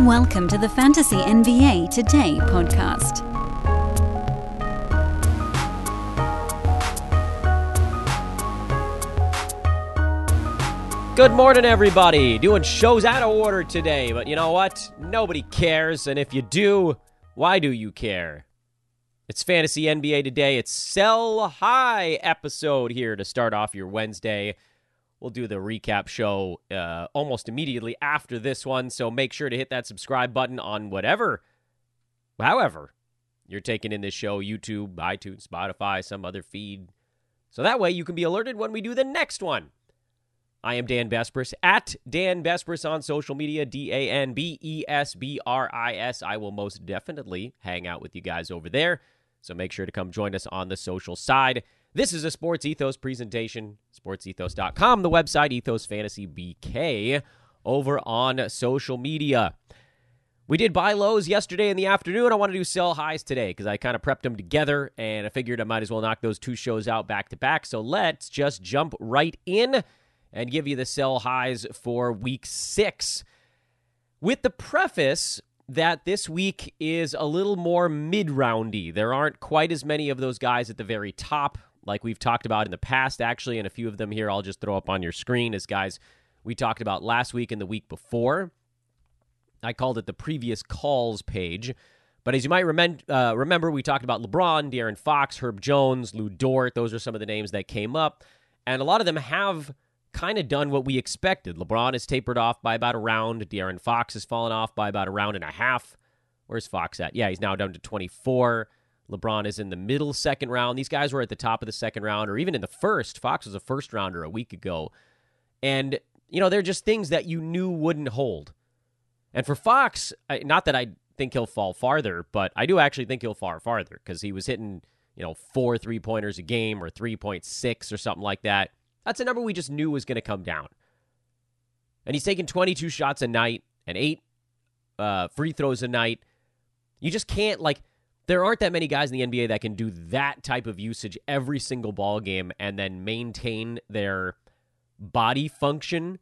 Welcome to the Fantasy NBA Today podcast. Good morning, everybody. Doing shows out of order today, but you know what? Nobody cares, and if you do, why do you care? It's Fantasy NBA today. It's Sell High episode here to start off your Wednesday. We'll do the recap show uh, almost immediately after this one, so make sure to hit that subscribe button on whatever, however, you're taking in this show YouTube, iTunes, Spotify, some other feed. So that way you can be alerted when we do the next one. I am Dan Besbris at Dan Besbris on social media, D A N B E S B R I S. I will most definitely hang out with you guys over there. So make sure to come join us on the social side. This is a Sports Ethos presentation, sportsethos.com, the website, Ethos Fantasy BK, over on social media. We did buy lows yesterday in the afternoon. I want to do sell highs today because I kind of prepped them together and I figured I might as well knock those two shows out back to back. So let's just jump right in and give you the sell highs for week six. With the preface that this week is a little more mid roundy. There aren't quite as many of those guys at the very top, like we've talked about in the past, actually, and a few of them here I'll just throw up on your screen as guys we talked about last week and the week before. I called it the previous calls page. But as you might remem- uh, remember, we talked about LeBron, De'Aaron Fox, Herb Jones, Lu Dort. Those are some of the names that came up. And a lot of them have kind of done what we expected. LeBron has tapered off by about a round. De'Aaron Fox has fallen off by about a round and a half. Where's Fox at? Yeah, he's now down to 24. LeBron is in the middle second round. These guys were at the top of the second round or even in the first. Fox was a first rounder a week ago. And, you know, they're just things that you knew wouldn't hold. And for Fox, not that I think he'll fall farther, but I do actually think he'll fall farther because he was hitting, you know, four three pointers a game or 3.6 or something like that that's a number we just knew was going to come down. And he's taking 22 shots a night and eight uh, free throws a night. You just can't, like, there aren't that many guys in the NBA that can do that type of usage every single ball game and then maintain their body function.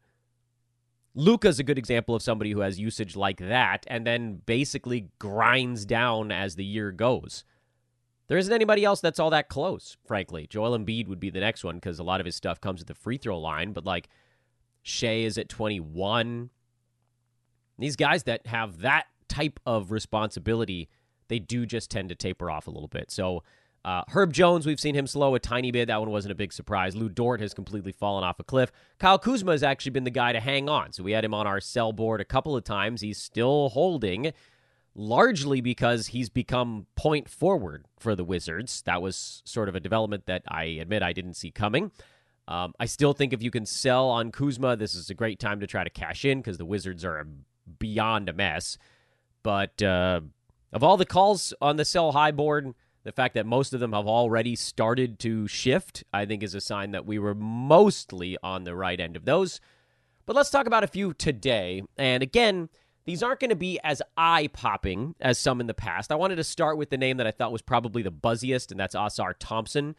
Luka's a good example of somebody who has usage like that and then basically grinds down as the year goes. There isn't anybody else that's all that close, frankly. Joel Embiid would be the next one because a lot of his stuff comes at the free throw line, but like Shai is at 21. These guys that have that type of responsibility, they do just tend to taper off a little bit. So, uh, Herb Jones, we've seen him slow a tiny bit. That one wasn't a big surprise. Lu Dort has completely fallen off a cliff. Kyle Kuzma has actually been the guy to hang on. So we had him on our sell board a couple of times. He's still holding largely because he's become point forward for the Wizards. That was sort of a development that I admit I didn't see coming. Um, I still think if you can sell on Kuzma, this is a great time to try to cash in because the Wizards are beyond a mess. But uh, of all the calls on the sell high board, the fact that most of them have already started to shift, I think, is a sign that we were mostly on the right end of those. But let's talk about a few today. And again, these aren't going to be as eye popping as some in the past. I wanted to start with the name that I thought was probably the buzziest, and that's Ausar Thompson,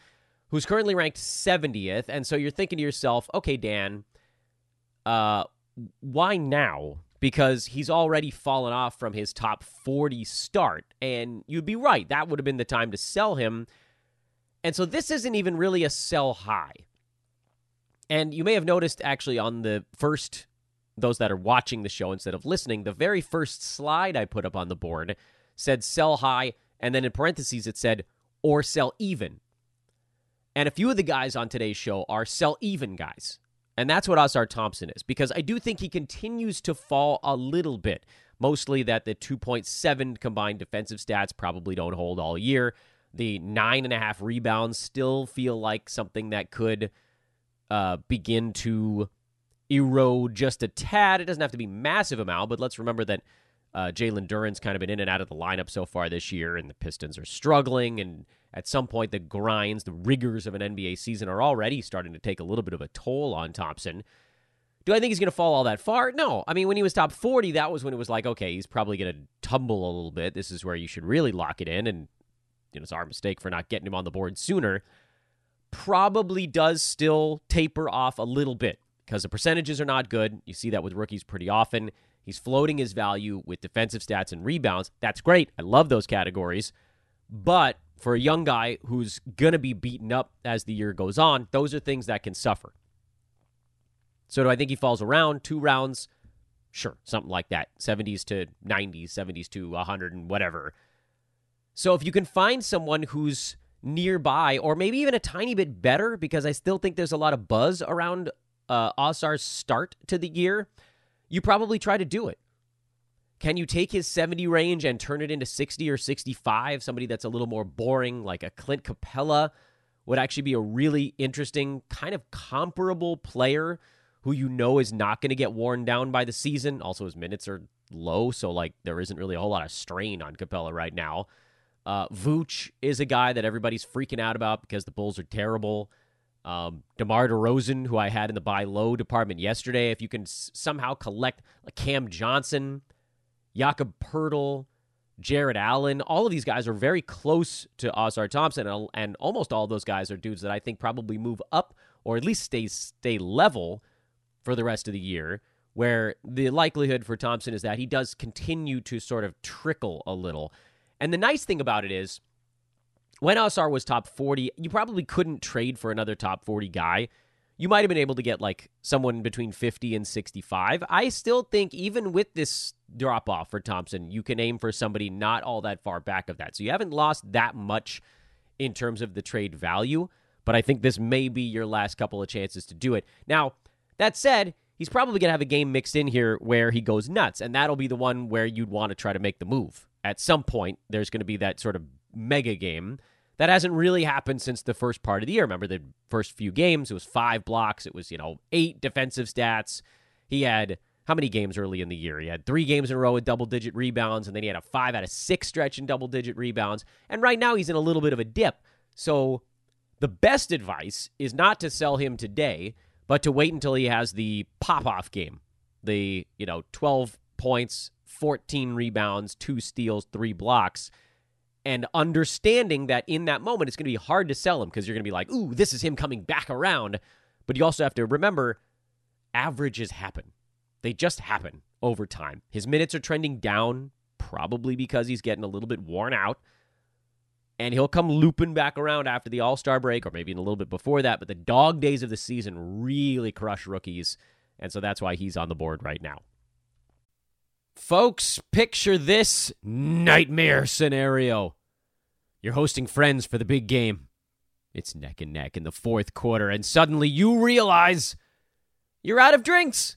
who's currently ranked 70th. And so you're thinking to yourself, okay, Dan, uh, why now? Because he's already fallen off from his top 40 start. And you'd be right. That would have been the time to sell him. And so this isn't even really a sell high. And you may have noticed actually on the first those that are watching the show instead of listening, the very first slide I put up on the board said sell high, and then in parentheses it said or sell even. And a few of the guys on today's show are sell even guys. And that's what Ausar Thompson is, because I do think he continues to fall a little bit. Mostly that the 2.7 combined defensive stats probably don't hold all year. The nine and a half rebounds still feel like something that could uh, begin to erode just a tad. It doesn't have to be massive amount, but let's remember that uh, Jalen Duren's kind of been in and out of the lineup so far this year, and the Pistons are struggling. And at some point, the grinds, the rigors of an NBA season are already starting to take a little bit of a toll on Thompson. Do I think he's going to fall all that far? No. I mean, when he was top 40, that was when it was like, okay, he's probably going to tumble a little bit. This is where you should really lock it in. And you know, it's our mistake for not getting him on the board sooner. Probably does still taper off a little bit because the percentages are not good. You see that with rookies pretty often. He's floating his value with defensive stats and rebounds. That's great. I love those categories. But for a young guy who's going to be beaten up as the year goes on, those are things that can suffer. So do I think he falls around two rounds? Sure, something like that. 70s to 90s, 70s to 100 and whatever. So if you can find someone who's nearby or maybe even a tiny bit better because I still think there's a lot of buzz around uh, Ausar's start to the year, you probably try to do it. Can you take his 70 range and turn it into 60 or 65? Somebody that's a little more boring, like a Clint Capela, would actually be a really interesting, kind of comparable player who you know is not going to get worn down by the season. Also, his minutes are low, so like there isn't really a whole lot of strain on Capela right now. Uh, Vooch is a guy that everybody's freaking out about because the Bulls are terrible. Um, DeMar DeRozan, who I had in the buy low department yesterday, if you can s- somehow collect like Cam Johnson, Jakob Poeltl, Jarrett Allen, all of these guys are very close to Ausar Thompson, and, and almost all those guys are dudes that I think probably move up or at least stay stay level for the rest of the year. Where the likelihood for Thompson is that he does continue to sort of trickle a little. And the nice thing about it is, when Ausar was top 40, you probably couldn't trade for another top 40 guy. You might have been able to get like someone between 50 and 65. I still think, even with this drop off for Thompson, you can aim for somebody not all that far back of that. So you haven't lost that much in terms of the trade value, but I think this may be your last couple of chances to do it. Now, that said, he's probably going to have a game mixed in here where he goes nuts, and that'll be the one where you'd want to try to make the move. At some point, there's going to be that sort of mega game that hasn't really happened since the first part of the year. Remember the first few games, it was five blocks, it was, you know, eight defensive stats. He had how many games early in the year? He had three games in a row with double digit rebounds, and then he had a five out of six stretch in double digit rebounds. And right now he's in a little bit of a dip. So the best advice is not to sell him today, but to wait until he has the pop off game. The, you know, 12 points, 14 rebounds, two steals, three blocks and understanding that in that moment it's going to be hard to sell him because you're going to be like, ooh, this is him coming back around. But you also have to remember averages happen. They just happen over time. His minutes are trending down, probably because he's getting a little bit worn out. And he'll come looping back around after the All Star break, or maybe in a little bit before that. But the dog days of the season really crush rookies. And so that's why he's on the board right now. Folks, picture this nightmare scenario. You're hosting friends for the big game. It's neck and neck in the fourth quarter, and suddenly you realize you're out of drinks.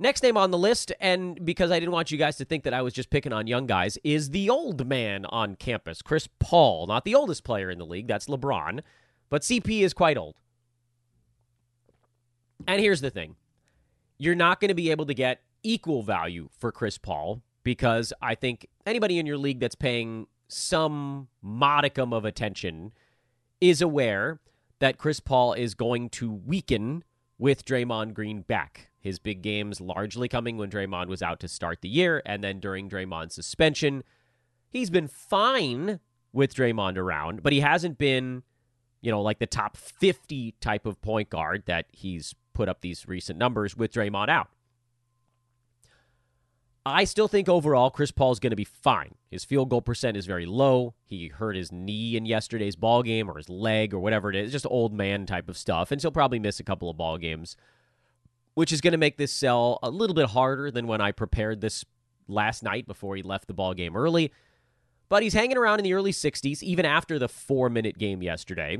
Next name on the list, and because I didn't want you guys to think that I was just picking on young guys, is the old man on campus, Chris Paul. Not the oldest player in the league, that's LeBron, but CP is quite old. And here's the thing you're not going to be able to get equal value for Chris Paul because I think anybody in your league that's paying some modicum of attention is aware that Chris Paul is going to weaken with Draymond Green back. His big games largely coming when Draymond was out to start the year, and then during Draymond's suspension. He's been fine with Draymond around, but he hasn't been, you know, like the top 50 type of point guard that he's put up these recent numbers with Draymond out. I still think overall Chris Paul's going to be fine. His field goal percent is very low. He hurt his knee in yesterday's ball game or his leg or whatever it is, just old man type of stuff, and he'll probably miss a couple of ball games, which is going to make this sell a little bit harder than when I prepared this last night before he left the ball game early. but he's hanging around in the early 60s, even after the four minute game yesterday.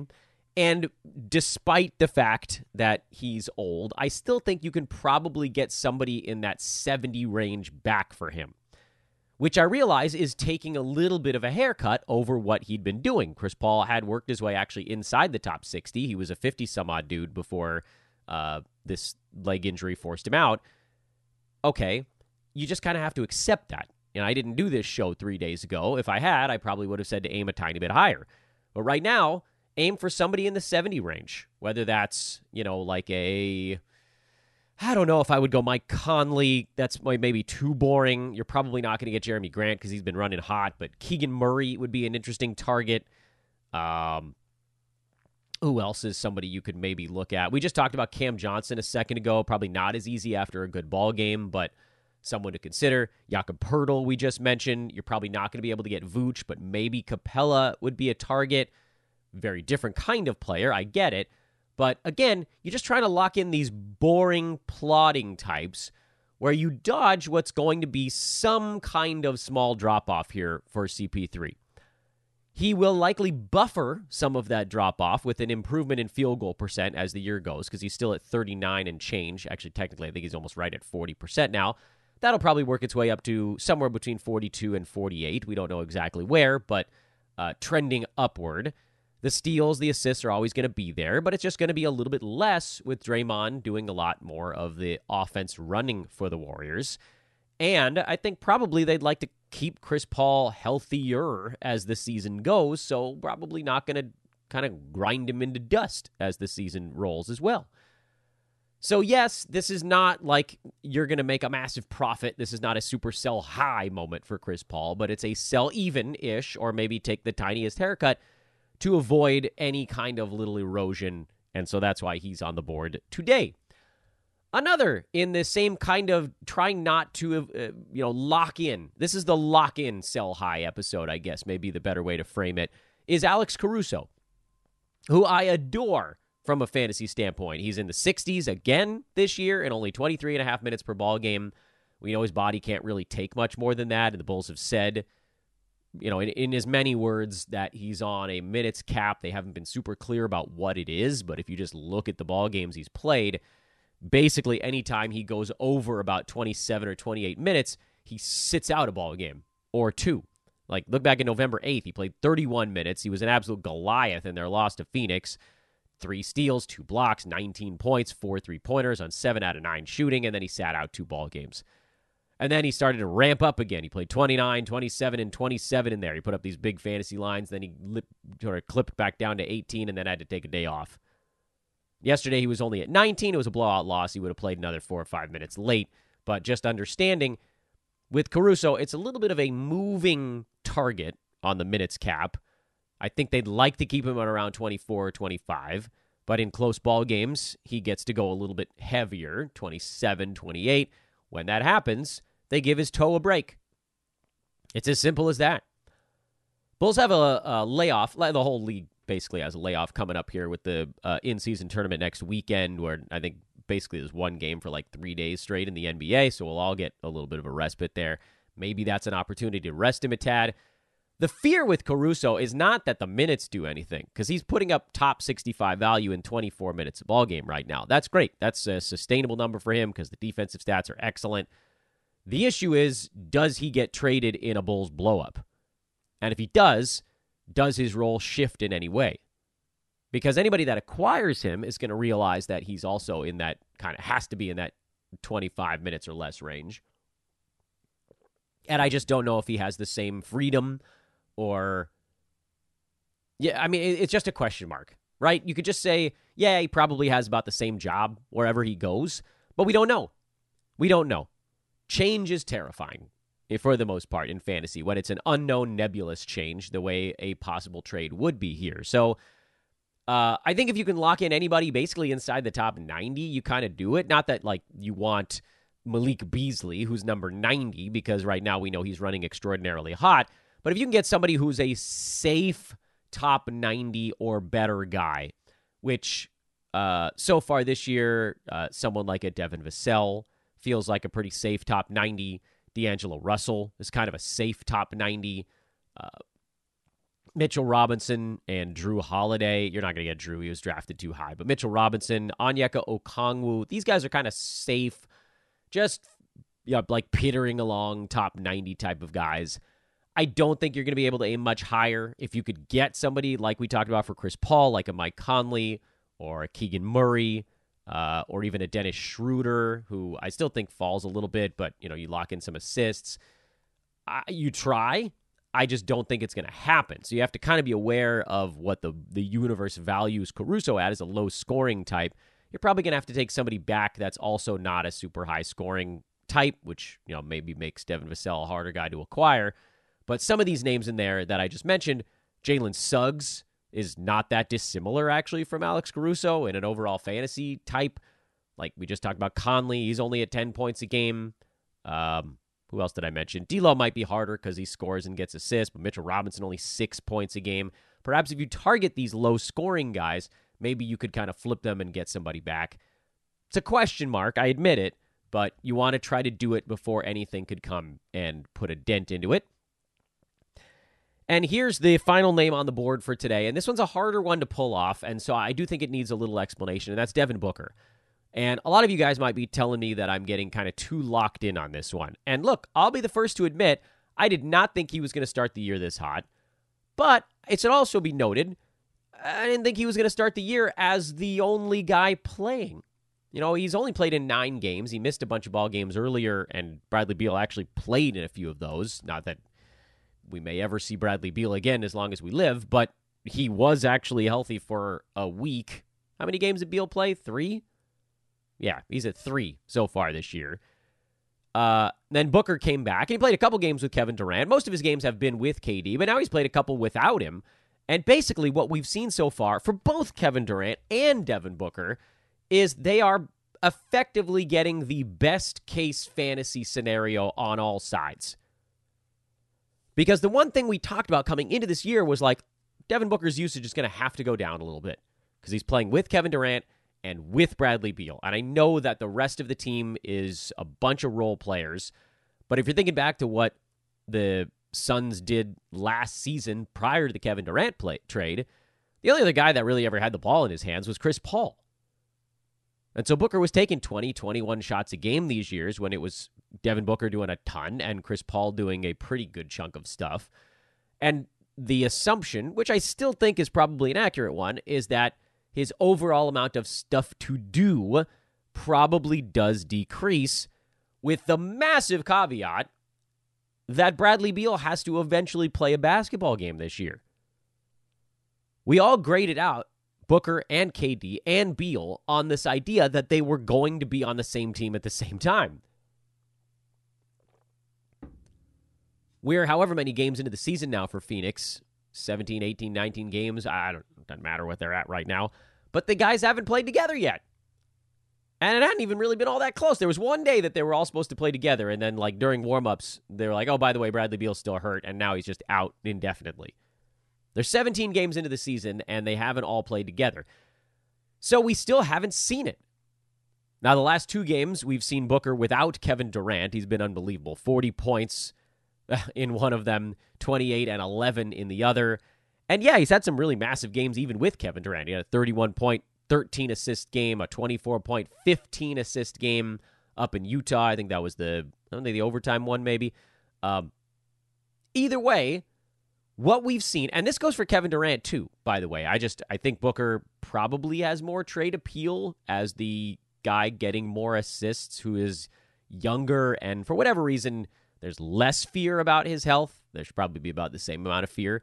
And despite the fact that he's old, I still think you can probably get somebody in that 70 range back for him, which I realize is taking a little bit of a haircut over what he'd been doing. Chris Paul had worked his way actually inside the top 60. He was a 50 some odd dude before uh, this leg injury forced him out. Okay, you just kind of have to accept that. And I didn't do this show three days ago. If I had, I probably would have said to aim a tiny bit higher. But right now, aim for somebody in the 70 range, whether that's, you know, like a. I don't know if I would go Mike Conley. That's maybe too boring. You're probably not going to get Jerami Grant because he's been running hot, but Keegan Murray would be an interesting target. Um, who else is somebody you could maybe look at? We just talked about Cam Johnson a second ago. Probably not as easy after a good ball game, but someone to consider. Jakob Poeltl, we just mentioned. You're probably not going to be able to get Vooch, but maybe Capela would be a target. Very different kind of player. I get it. But again, you're just trying to lock in these boring, plodding types where you dodge what's going to be some kind of small drop off here for CP3. He will likely buffer some of that drop off with an improvement in field goal percent as the year goes because he's still at 39 and change. Actually, technically, I think he's almost right at 40% now. That'll probably work its way up to somewhere between 42 and 48. We don't know exactly where, but uh, trending upward. The steals, the assists are always going to be there, but it's just going to be a little bit less with Draymond doing a lot more of the offense running for the Warriors. And I think probably they'd like to keep Chris Paul healthier as the season goes, so probably not going to kind of grind him into dust as the season rolls as well. So, yes, this is not like you're going to make a massive profit. This is not a super sell high moment for Chris Paul, but it's a sell even ish, or maybe take the tiniest haircut to avoid any kind of little erosion. And so that's why he's on the board today. Another in the same kind of trying not to, uh, you know, lock in. This is the lock in sell high episode, I guess, may be the better way to frame it. Is Alex Caruso, who I adore from a fantasy standpoint. He's in the 60s again this year and only 23 and a half minutes per ball game. We know his body can't really take much more than that. And the Bulls have said, you know, in, in as many words, that he's on a minutes cap. They haven't been super clear about what it is, but if you just look at the ball games he's played, basically anytime he goes over about 27 or 28 minutes, he sits out a ball game or two. Like, look back in November 8th, he played 31 minutes. He was an absolute Goliath in their loss to Phoenix three steals, two blocks, 19 points, four three pointers on seven out of nine shooting, and then he sat out two ball games. And then he started to ramp up again. He played 29, 27, and 27 in there. He put up these big fantasy lines. Then he lip, sort of clipped back down to 18 and then had to take a day off. Yesterday, he was only at 19. It was a blowout loss. He would have played another four or five minutes late. But just understanding with Caruso, it's a little bit of a moving target on the minutes cap. I think they'd like to keep him at around 24 or 25, but in close ball games, he gets to go a little bit heavier, 27, 28. When that happens, they give his toe a break. It's as simple as that. Bulls have a, a layoff. The whole league basically has a layoff coming up here with the uh, in-season tournament next weekend, where I think basically there's one game for like three days straight in the NBA, so we'll all get a little bit of a respite there. Maybe that's an opportunity to rest him a tad. The fear with Caruso is not that the minutes do anything because he's putting up top 65 value in 24 minutes of ball game right now. That's great. That's a sustainable number for him because the defensive stats are excellent. The issue is, does he get traded in a Bulls blowup? And if he does, does his role shift in any way? Because anybody that acquires him is going to realize that he's also in that kind of has to be in that 25 minutes or less range. And I just don't know if he has the same freedom or yeah, I mean it's just a question mark, right? You could just say, yeah, he probably has about the same job wherever he goes, but we don't know. We don't know. Change is terrifying eh, for the most part in fantasy when it's an unknown nebulous change the way a possible trade would be here. So uh, I think if you can lock in anybody basically inside the top 90, you kind of do it. Not that like you want Malik Beasley, who's number 90, because right now we know he's running extraordinarily hot. But if you can get somebody who's a safe top 90 or better guy, which uh, so far this year, uh, someone like a Devin Vassell feels like a pretty safe top 90. D'Angelo Russell is kind of a safe top 90. Uh, Mitchell Robinson and Jrue Holiday. You're not going to get Jrue. He was drafted too high. But Mitchell Robinson, Onyeka Okongwu, these guys are kind of safe, just like pittering along top 90 type of guys. I don't think you're going to be able to aim much higher. If you could get somebody like we talked about for Chris Paul, like a Mike Conley or a Keegan Murray, uh, or even a Dennis Schroeder, who I still think falls a little bit, but you know you lock in some assists. Uh, you try. I just don't think it's going to happen. So you have to kind of be aware of what the the universe values Caruso at as a low scoring type. You're probably going to have to take somebody back that's also not a super high scoring type, which you know maybe makes Devin Vassell a harder guy to acquire. But some of these names in there that I just mentioned, Jalen Suggs is not that dissimilar actually from Alex Caruso in an overall fantasy type. Like we just talked about Conley, he's only at 10 points a game. Um, who else did I mention? D'Lo might be harder because he scores and gets assists, but Mitchell Robinson only six points a game. Perhaps if you target these low scoring guys, maybe you could kind of flip them and get somebody back. It's a question mark, I admit it, but you want to try to do it before anything could come and put a dent into it. And here's the final name on the board for today. And this one's a harder one to pull off. And so I do think it needs a little explanation. And that's Devin Booker. And a lot of you guys might be telling me that I'm getting kind of too locked in on this one. And look, I'll be the first to admit I did not think he was going to start the year this hot. But it should also be noted, I didn't think he was going to start the year as the only guy playing. You know, he's only played in nine games. He missed a bunch of ball games earlier, and Bradley Beal actually played in a few of those. Not that we may ever see Bradley Beal again as long as we live, but he was actually healthy for a week. How many games did Beal play? Three? Yeah, he's at three so far this year. Uh, then Booker came back and he played a couple games with Kevin Durant. Most of his games have been with KD, but now he's played a couple without him. And basically, what we've seen so far for both Kevin Durant and Devin Booker is they are effectively getting the best case fantasy scenario on all sides. Because the one thing we talked about coming into this year was like Devin Booker's usage is going to have to go down a little bit because he's playing with Kevin Durant and with Bradley Beal. And I know that the rest of the team is a bunch of role players. But if you're thinking back to what the Suns did last season prior to the Kevin Durant play, trade, the only other guy that really ever had the ball in his hands was Chris Paul. And so Booker was taking 20, 21 shots a game these years when it was Devin Booker doing a ton and Chris Paul doing a pretty good chunk of stuff. And the assumption, which I still think is probably an accurate one, is that his overall amount of stuff to do probably does decrease, with the massive caveat that Bradley Beal has to eventually play a basketball game this year. We all graded out Booker and KD and Beal on this idea that they were going to be on the same team at the same time. We're however many games into the season now for Phoenix 17, 18, 19 games. I don't, doesn't matter what they're at right now. But the guys haven't played together yet. And it hadn't even really been all that close. There was one day that they were all supposed to play together, and then like during warmups, they were like, "Oh, by the way, Bradley Beal's still hurt, and now he's just out indefinitely." They're 17 games into the season, and they haven't all played together, so we still haven't seen it. Now, the last two games, we've seen Booker without Kevin Durant. He's been unbelievable. 40 points, in one of them, 28 and 11 in the other. And yeah, he's had some really massive games even with Kevin Durant. He had a 31 point, 13 assist game, a 24 point, 15 assist game up in Utah. I think that was the I don't think the overtime one maybe. Um, either way, what we've seen, and this goes for Kevin Durant too. By the way, I just I think Booker probably has more trade appeal as the guy getting more assists, who is younger and for whatever reason there's less fear about his health. There should probably be about the same amount of fear.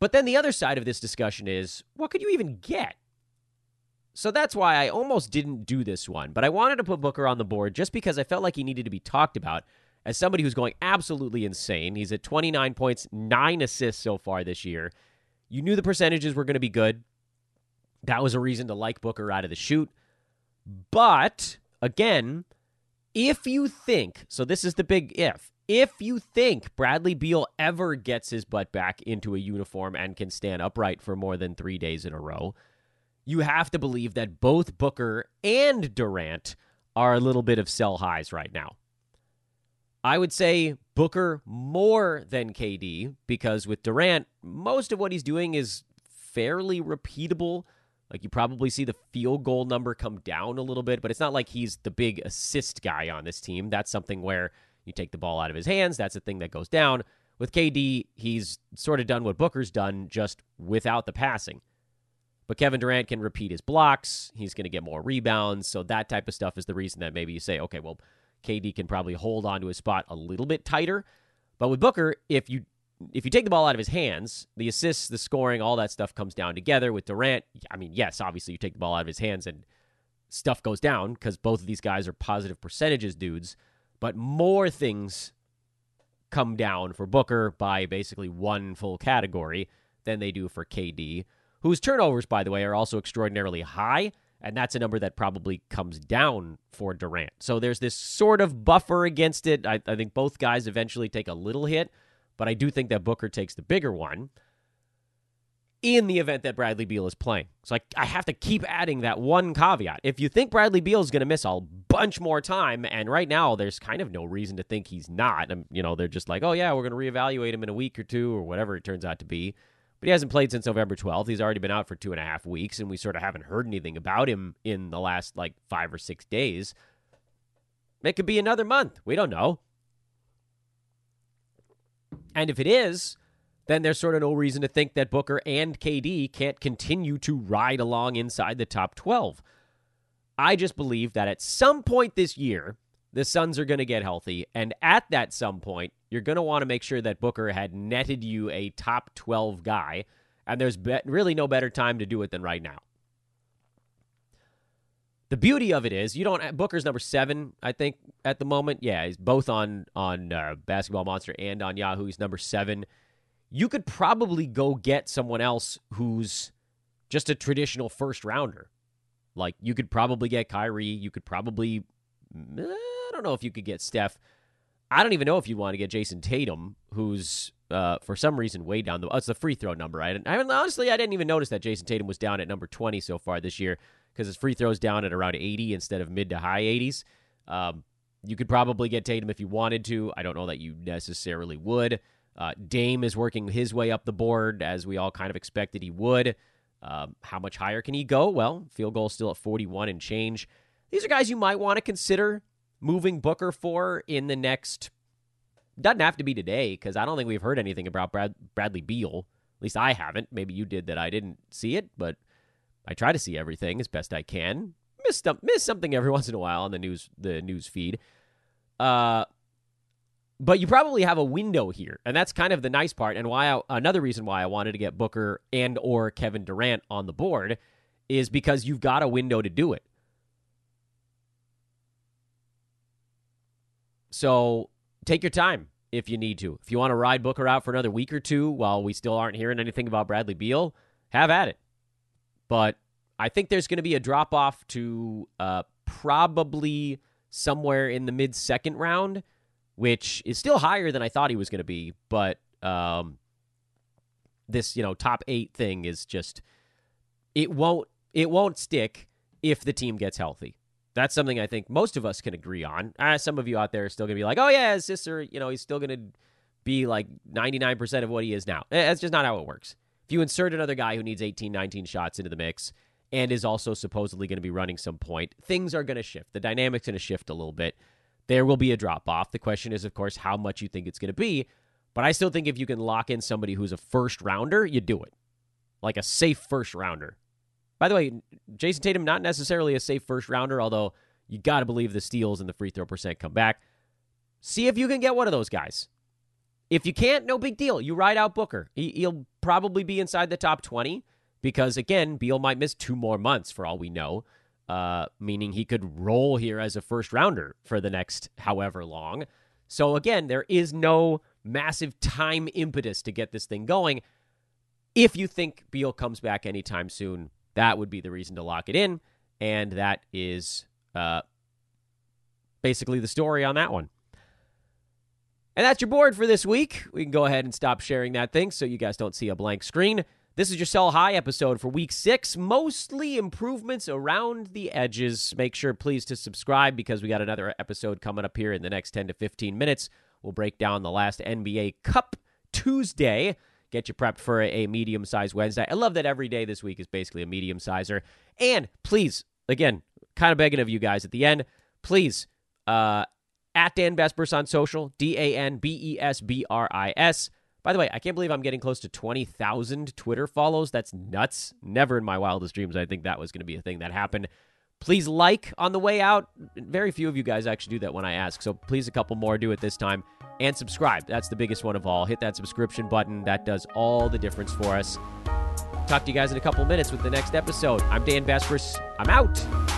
But then the other side of this discussion is what could you even get? So that's why I almost didn't do this one, but I wanted to put Booker on the board just because I felt like he needed to be talked about as somebody who's going absolutely insane. He's at 29 points, 9 assists so far this year. You knew the percentages were going to be good. That was a reason to like Booker out of the chute. But again, if you think, so this is the big if, if you think Bradley Beal ever gets his butt back into a uniform and can stand upright for more than three days in a row, you have to believe that both Booker and Durant are a little bit of sell highs right now. I would say Booker more than KD because with Durant, most of what he's doing is fairly repeatable. Like you probably see the field goal number come down a little bit, but it's not like he's the big assist guy on this team. That's something where you take the ball out of his hands. That's a thing that goes down. With KD, he's sort of done what Booker's done, just without the passing. But Kevin Durant can repeat his blocks. He's going to get more rebounds. So that type of stuff is the reason that maybe you say, okay, well, KD can probably hold on to his spot a little bit tighter. But with Booker, if you if you take the ball out of his hands, the assists, the scoring, all that stuff comes down together. With Durant, I mean, yes, obviously you take the ball out of his hands and stuff goes down because both of these guys are positive percentages dudes, but more things come down for Booker by basically one full category than they do for KD, whose turnovers, by the way, are also extraordinarily high. And that's a number that probably comes down for Durant. So there's this sort of buffer against it. I, I think both guys eventually take a little hit but I do think that Booker takes the bigger one in the event that Bradley Beal is playing. So I, I have to keep adding that one caveat. If you think Bradley Beal is going to miss a bunch more time, and right now there's kind of no reason to think he's not, and, you know, they're just like, oh, yeah, we're going to reevaluate him in a week or two or whatever it turns out to be. But he hasn't played since November 12th. He's already been out for two and a half weeks, and we sort of haven't heard anything about him in the last like five or six days. It could be another month. We don't know. And if it is, then there's sort of no reason to think that Booker and KD can't continue to ride along inside the top 12. I just believe that at some point this year, the Suns are going to get healthy. And at that some point, you're going to want to make sure that Booker had netted you a top 12 guy. And there's be- really no better time to do it than right now. The beauty of it is you don't Booker's number seven, I think, at the moment. Yeah, he's both on on uh, Basketball Monster and on Yahoo. He's number seven. You could probably go get someone else who's just a traditional first rounder. Like you could probably get Kyrie. You could probably eh, I don't know if you could get Steph. I don't even know if you want to get Jayson Tatum, who's uh, for some reason way down the. Oh, it's the free throw number. I, I honestly I didn't even notice that Jayson Tatum was down at number twenty so far this year because his free throws down at around 80 instead of mid to high 80s. Um, you could probably get Tatum if you wanted to. I don't know that you necessarily would. Uh, Dame is working his way up the board as we all kind of expected he would. Um, how much higher can he go? Well, field goal still at 41 and change. These are guys you might want to consider moving Booker for in the next. Doesn't have to be today because I don't think we've heard anything about Brad, Bradley Beal. At least I haven't. Maybe you did that I didn't see it, but I try to see everything as best I can. Miss miss something every once in a while on the news the news feed. Uh, but you probably have a window here, and that's kind of the nice part. And why I, another reason why I wanted to get Booker and or Kevin Durant on the board is because you've got a window to do it. So take your time if you need to. If you want to ride Booker out for another week or two while we still aren't hearing anything about Bradley Beal, have at it. But I think there's going to be a drop off to uh, probably somewhere in the mid second round, which is still higher than I thought he was going to be. But um, this, you know, top eight thing is just it won't it won't stick if the team gets healthy. That's something I think most of us can agree on. Uh, some of you out there are still going to be like, oh, yeah, sister, you know, he's still going to be like 99% of what he is now. That's just not how it works. If you insert another guy who needs 18, 19 shots into the mix and is also supposedly going to be running some point, things are going to shift. The dynamic's going to shift a little bit. There will be a drop off. The question is, of course, how much you think it's going to be. But I still think if you can lock in somebody who's a first rounder, you do it. Like a safe first rounder. By the way, Jayson Tatum, not necessarily a safe first rounder, although you got to believe the steals and the free throw percent come back. See if you can get one of those guys. If you can't, no big deal. You ride out Booker. He, will probably be inside the top 20 because, again, Beal might miss two more months for all we know, uh, meaning he could roll here as a first rounder for the next however long. So, again, there is no massive time impetus to get this thing going. If you think Beal comes back anytime soon, that would be the reason to lock it in. And that is uh, basically the story on that one. And that's your board for this week. We can go ahead and stop sharing that thing so you guys don't see a blank screen. This is your Sell High episode for week six. Mostly improvements around the edges. Make sure, please, to subscribe because we got another episode coming up here in the next 10 to 15 minutes. We'll break down the last NBA Cup Tuesday. Get you prepped for a medium sized Wednesday. I love that every day this week is basically a medium sizer. And please, again, kind of begging of you guys at the end, please, uh, at Dan Besbris on social, D A N B E S B R I S. By the way, I can't believe I'm getting close to 20,000 Twitter follows. That's nuts. Never in my wildest dreams I think that was going to be a thing that happened. Please like on the way out. Very few of you guys actually do that when I ask. So please, a couple more do it this time. And subscribe. That's the biggest one of all. Hit that subscription button. That does all the difference for us. Talk to you guys in a couple minutes with the next episode. I'm Dan Besbris. I'm out.